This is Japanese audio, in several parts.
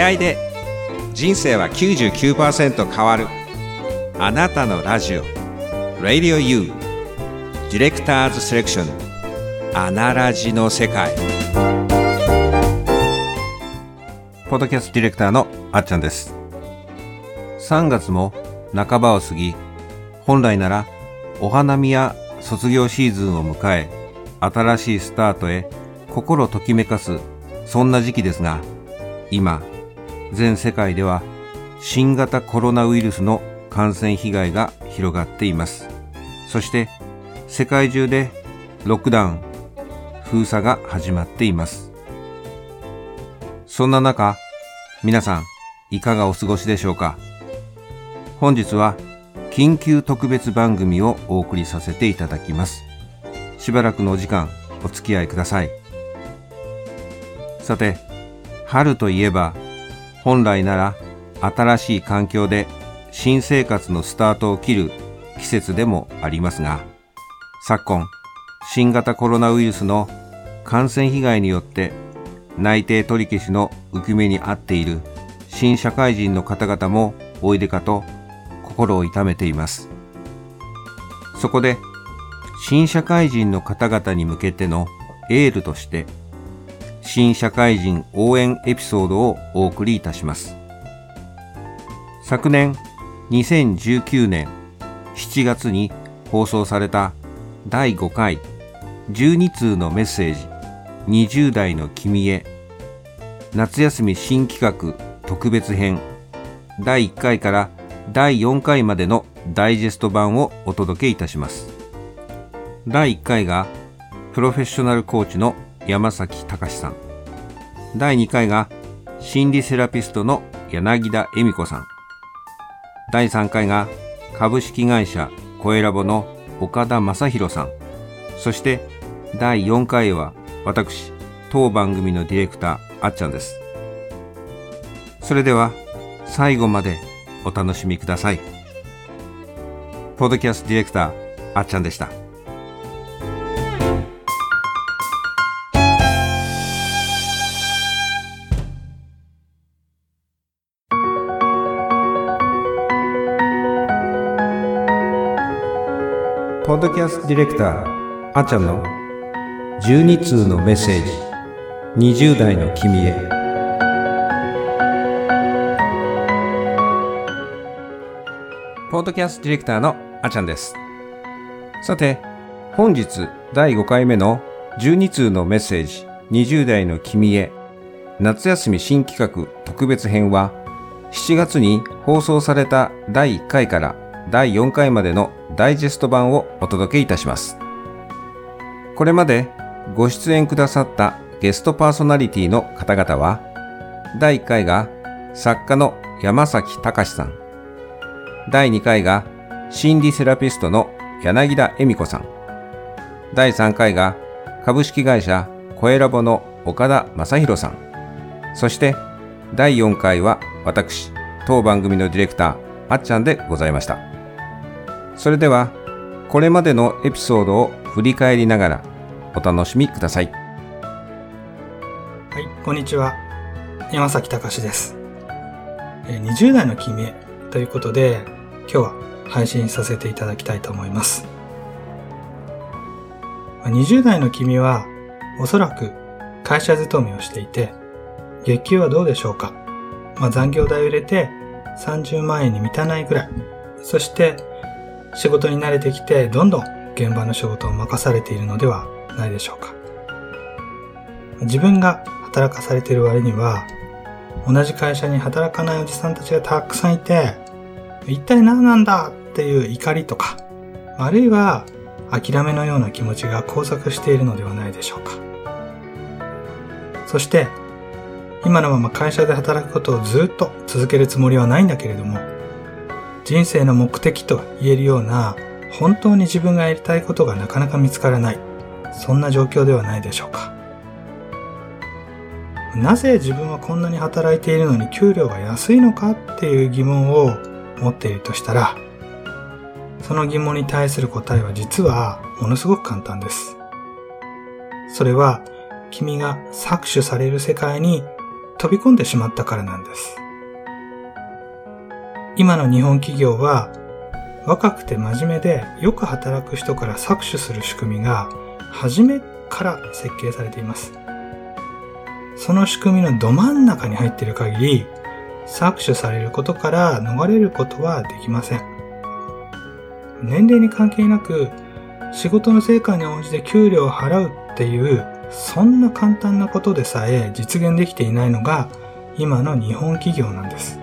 出会いで人生は99%変わる。あなたのラジオ。Radio U ディレクターズセレクション。アナラジの世界。ポッドキャストディレクターのあっちゃんです。3月も半ばを過ぎ本来ならお花見や卒業シーズンを迎え新しいスタートへ心ときめかすそんな時期ですが今全世界では新型コロナウイルスの感染被害が広がっています。そして世界中でロックダウン封鎖が始まっています。そんな中皆さんいかがお過ごしでしょうか？本日は緊急特別番組をお送りさせていただきます。しばらくのお時間お付き合いください。さて春といえば本来なら新しい環境で新生活のスタートを切る季節でもありますが昨今新型コロナウイルスの感染被害によって内定取り消しの浮き目に遭っている新社会人の方々もおいでかと心を痛めています。そこで新社会人の方々に向けてのエールとして新社会人応援エピソードをお送りいたします。昨年2019年7月に放送された第5回12通のメッセージ20代の君へ夏休み新企画特別編第1回から第4回までのダイジェスト版をお届けいたします。第1回がプロフェッショナルコーチの山崎隆さん。第2回が心理セラピストの柳田恵美子さん。第3回が株式会社コエラボの岡田正宏さん。そして第4回は私当番組のディレクターあっちゃんです。それでは最後までお楽しみください。ポッドキャストディレクターあっちゃんでした。ッドキャストディレクターあちゃんの12通のメッセージ20代の君へ。ポッドキャストディレクターのあちゃんです。さて本日第5回目の12通のメッセージ20代の君へ。夏休み新企画特別編は7月に放送された第1回から第4回までのダイジェスト版をお届けいたします。これまでご出演くださったゲストパーソナリティの方々は、第1回が作家の山崎隆さん、第2回が心理セラピストの柳田恵美子さん、第3回が株式会社コエラボの岡田正宏さん、そして第4回は私、当番組のディレクター、あっちゃんでございました。それではこれまでのエピソードを振り返りながらお楽しみください。はいこんにちは。山崎隆です。20代の君へということで今日は配信させていただきたいと思います。20代の君はおそらく会社勤めをしていて月給はどうでしょうか、まあ、残業代を入れて30万円に満たないぐらい。そして仕事に慣れてきて、どんどん現場の仕事を任されているのではないでしょうか。自分が働かされている割には、同じ会社に働かないおじさんたちがたくさんいて、一体何なんだっていう怒りとか、あるいは諦めのような気持ちが交錯しているのではないでしょうか。そして、今のまま会社で働くことをずっと続けるつもりはないんだけれども、人生の目的と言えるような本当に自分がやりたいことがなかなか見つからない。そんな状況ではないでしょうか。なぜ自分はこんなに働いているのに給料が安いのかっていう疑問を持っているとしたら、その疑問に対する答えは実はものすごく簡単です。それは君が搾取される世界に飛び込んでしまったからなんです。今の日本企業は若くて真面目でよく働く人から搾取する仕組みが初めから設計されています。その仕組みのど真ん中に入っている限り、搾取されることから逃れることはできません。年齢に関係なく、仕事の成果に応じて給料を払うっていう、そんな簡単なことでさえ実現できていないのが今の日本企業なんです。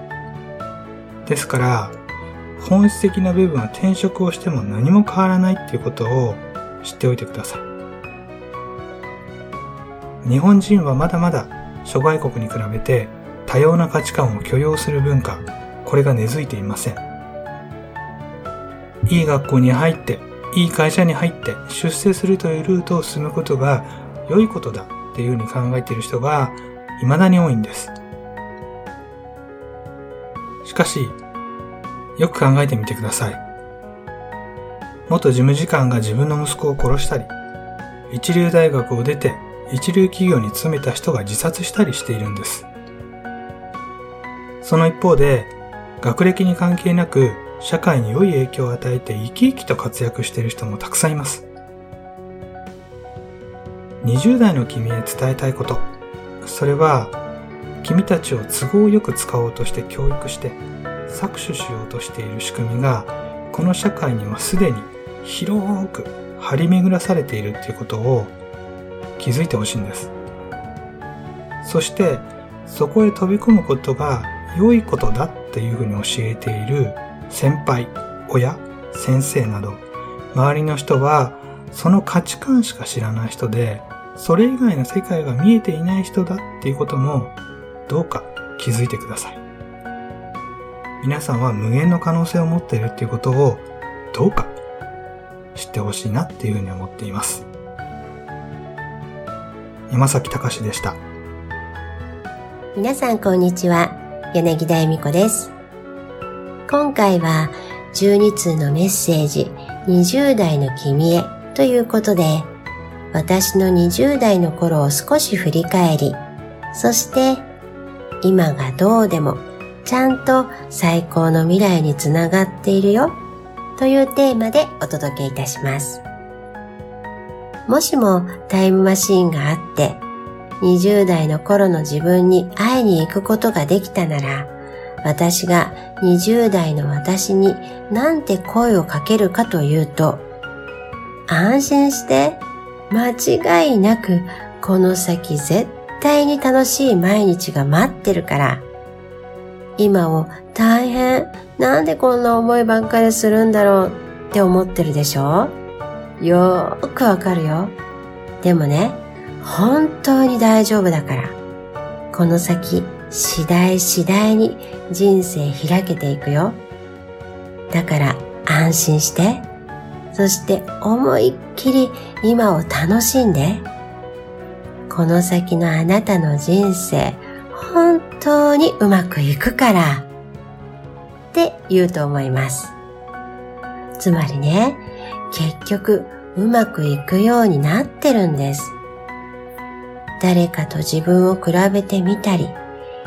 ですから、本質的な部分は転職をしても何も変わらないっていうことを知っておいてください。日本人はまだまだ諸外国に比べて多様な価値観を許容する文化、これが根付いていません。いい学校に入って、いい会社に入って出世するというルートを進むことが良いことだっていうふうに考えている人が未だに多いんです。しかし、よく考えてみてください。元事務次官が自分の息子を殺したり、一流大学を出て一流企業に勤めた人が自殺したりしているんです。その一方で、学歴に関係なく社会に良い影響を与えて生き生きと活躍している人もたくさんいます。20代の君へ伝えたいこと。それは、君たちを都合よく使おうとして教育して搾取しようとしている仕組みが、この社会にはすでに広く張り巡らされているっていうことを気づいてほしいんです。そして、そこへ飛び込むことが良いことだっていうふうに教えている先輩、親、先生など、周りの人はその価値観しか知らない人で、それ以外の世界が見えていない人だっていうことも、どうか気づいてください。皆さんは無限の可能性を持っているっていうことを、どうか知ってほしいなっていうふうに思っています。山崎隆でした。皆さんこんにちは。柳田恵美子です。今回は12通のメッセージ20代の君へということで私の20代の頃を少し振り返りそして今がどうでもちゃんと最高の未来につながっているよというテーマでお届けいたします。もしもタイムマシーンがあって20代の頃の自分に会いに行くことができたなら私が20代の私になんて声をかけるかというと、安心して間違いなくこの先絶対に楽しい毎日が待ってるから、今を大変なんでこんな思いばっかりするんだろうって思ってるでしょ？よーくわかるよ。でもね、本当に大丈夫だから。この先次第次第に人生開けていくよ。だから安心して、そして思いっきり今を楽しんで、この先のあなたの人生、本当にうまくいくから、って言うと思います。つまりね、結局うまくいくようになってるんです。誰かと自分を比べてみたり、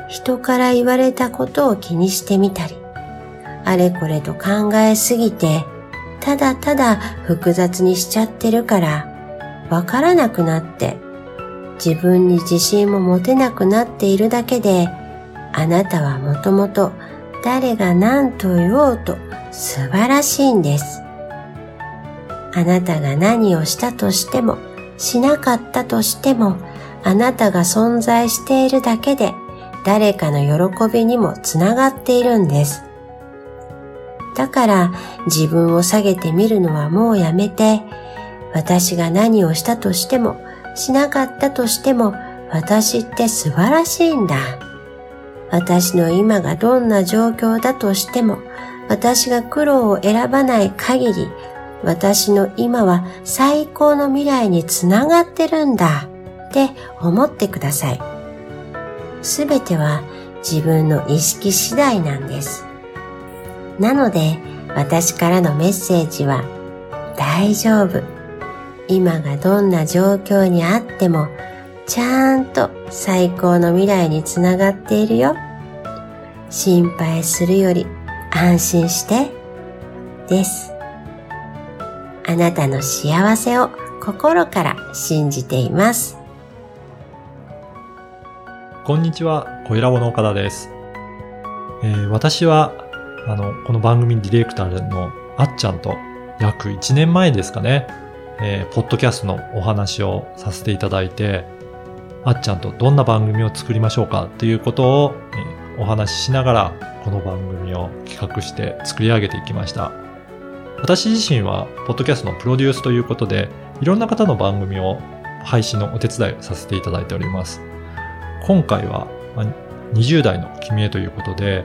人から言われたことを気にしてみたり、あれこれと考えすぎて、ただただ複雑にしちゃってるから、わからなくなって、自分に自信も持てなくなっているだけで、あなたはもともと誰が何と言おうと素晴らしいんです。あなたが何をしたとしても、しなかったとしても、あなたが存在しているだけで誰かの喜びにもつながっているんです。だから自分を下げてみるのはもうやめて、私が何をしたとしても、しなかったとしても、私って素晴らしいんだ。私の今がどんな状況だとしても、私が苦労を選ばない限り、私の今は最高の未来につながってるんだって思ってください。すべては自分の意識次第なんです。なので私からのメッセージは大丈夫。今がどんな状況にあってもちゃんと最高の未来につながっているよ。心配するより安心して、です。あなたの幸せを心から信じています。こんにちは、小ラボの岡田です。えー、私は、あの、この番組ディレクターのあっちゃんと約1年前ですかね、えー、ポッドキャストのお話をさせていただいて、あっちゃんとどんな番組を作りましょうかということを、えー、お話ししながら、この番組を企画して作り上げていきました。私自身は、ポッドキャストのプロデュースということで、いろんな方の番組を配信のお手伝いをさせていただいております。今回は、20代の君へということで、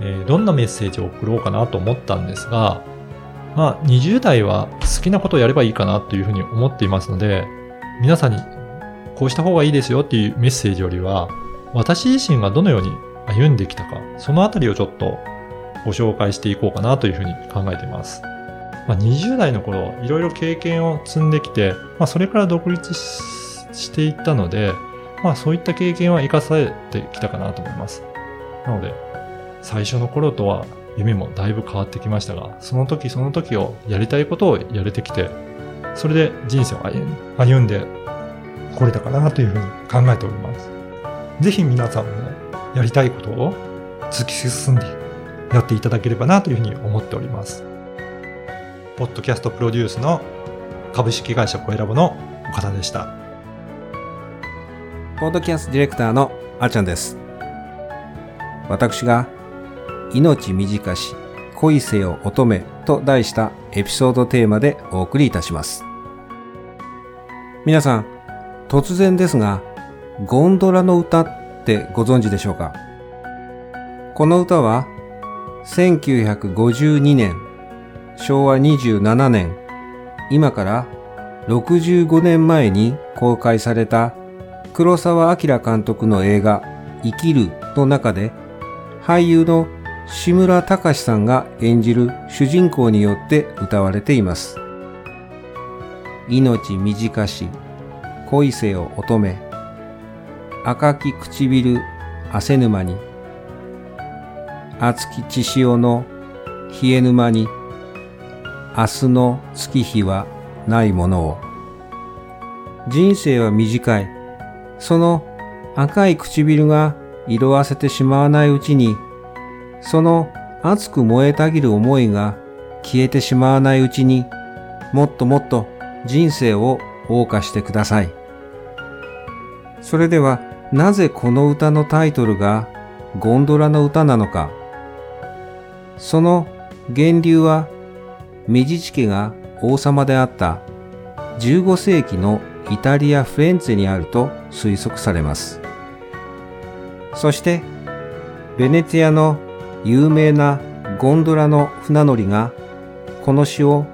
え、どんなメッセージを送ろうかなと思ったんですが、まあ、20代は好きなことをやればいいかなというふうに思っていますので、皆さんにこうした方がいいですよっていうメッセージよりは、私自身がどのように歩んできたか、そのあたりをちょっとご紹介していこうかなというふうに考えています。まあ、20代の頃、いろいろ経験を積んできて、まあ、それから独立していったので、まあ、そういった経験は活かされてきたかなと思います。なので、最初の頃とは夢もだいぶ変わってきましたが、その時その時をやりたいことをやれてきて、それで人生を歩んでこれたかなというふうに考えております。ぜひ皆さんもやりたいことを突き進んでやっていただければなというふうに思っております。ポッドキャストプロデュースの株式会社コエラボの岡田でした。ポッドキャストディレクターのあちゃんです。私が命短し恋せよ乙女と題したエピソードテーマでお送りいたします。皆さん、突然ですが、ゴンドラの歌ってご存知でしょうか？この歌は、1952年、昭和27年、今から65年前に公開された黒澤明監督の映画生きるの中で俳優の志村隆さんが演じる主人公によって歌われています。命短し恋せよ乙女。赤き唇汗沼に。熱き血潮の冷え沼に。明日の月日はないものを。人生は短い。その赤い唇が色あせてしまわないうちにその熱く燃えたぎる思いが消えてしまわないうちにもっともっと人生を謳歌してください。それではなぜこの歌のタイトルがゴンドラの歌なのか。その源流はメジチ家が王様であった15世紀のイタリア・フレンツェにあると推測されます。そしてベネツィアの有名なゴンドラの船乗りがこの詩を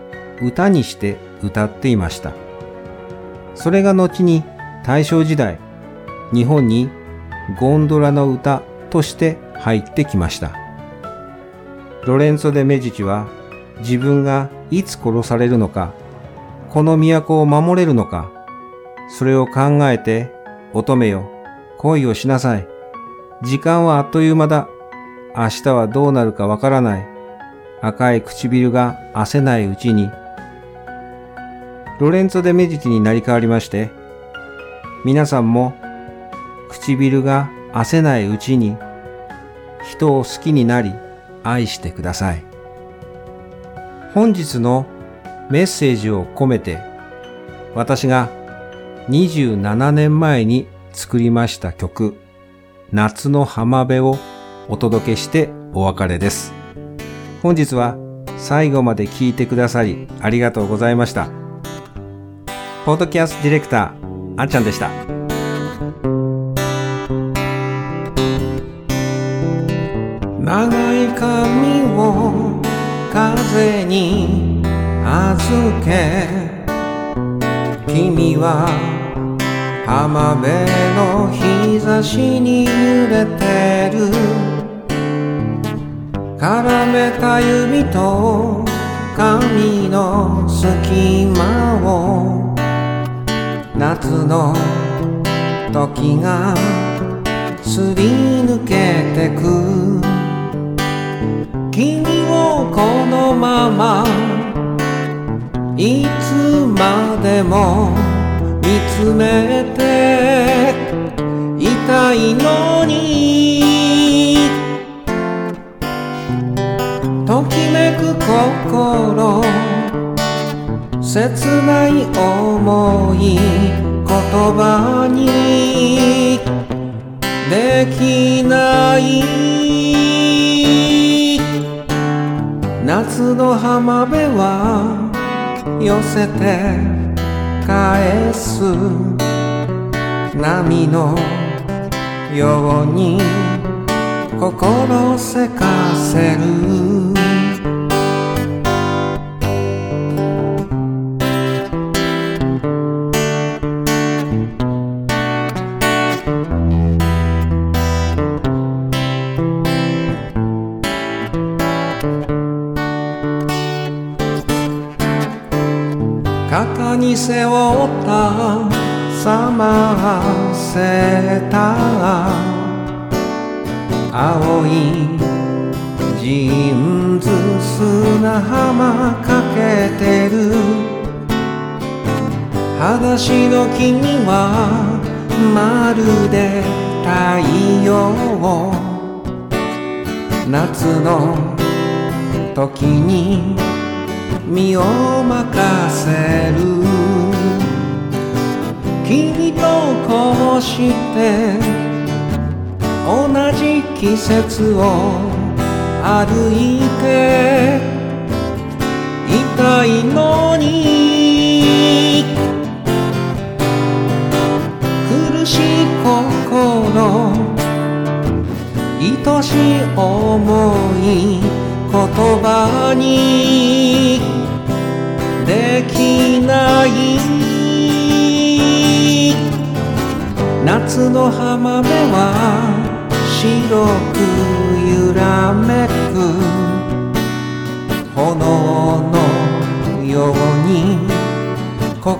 歌にして歌っていました。それが後に大正時代日本にゴンドラの歌として入ってきました。ロレンツォ・デ・メジチは自分がいつ殺されるのか、この都を守れるのか、それを考えて乙女よ、恋をしなさい。時間はあっという間だ。明日はどうなるかわからない。赤い唇が焦ないうちに。ロレンツォ・デ・メジチになり変わりまして、皆さんも唇が焦ないうちに人を好きになり愛してください。本日のメッセージを込めて私が27年前に作りました曲夏の浜辺をお届けしてお別れです。本日は最後まで聞いてくださりありがとうございました。ポッドキャストディレクター、あっちゃんでした。長い髪を風に預け君は浜辺の日差しに揺れてる絡めた指と髪の隙間を夏の時がすり抜けてく君をこのままいつまでも見つめていたいの切ない思い言葉にできない夏の浜辺は寄せて返す。波のように心せかせる。背負った冷ませた。青いジーンズ砂浜かけてる。裸足の君はまるで太陽夏の時に身を任せる。君とこうして同じ季節を歩いて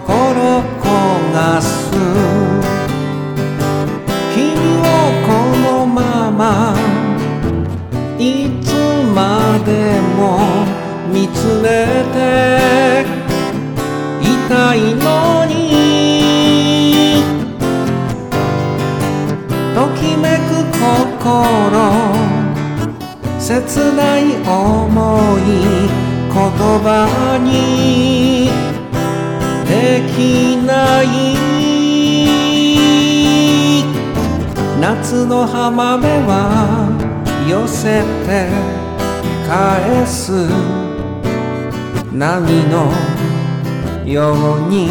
心焦がす君をこのままいつまでも見つめていたいのにときめく心切ない思い言葉にできない夏の浜辺は寄せて返す波のように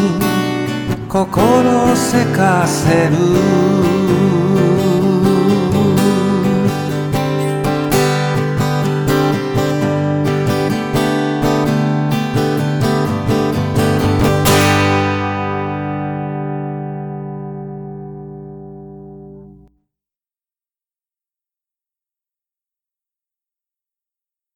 心せかせる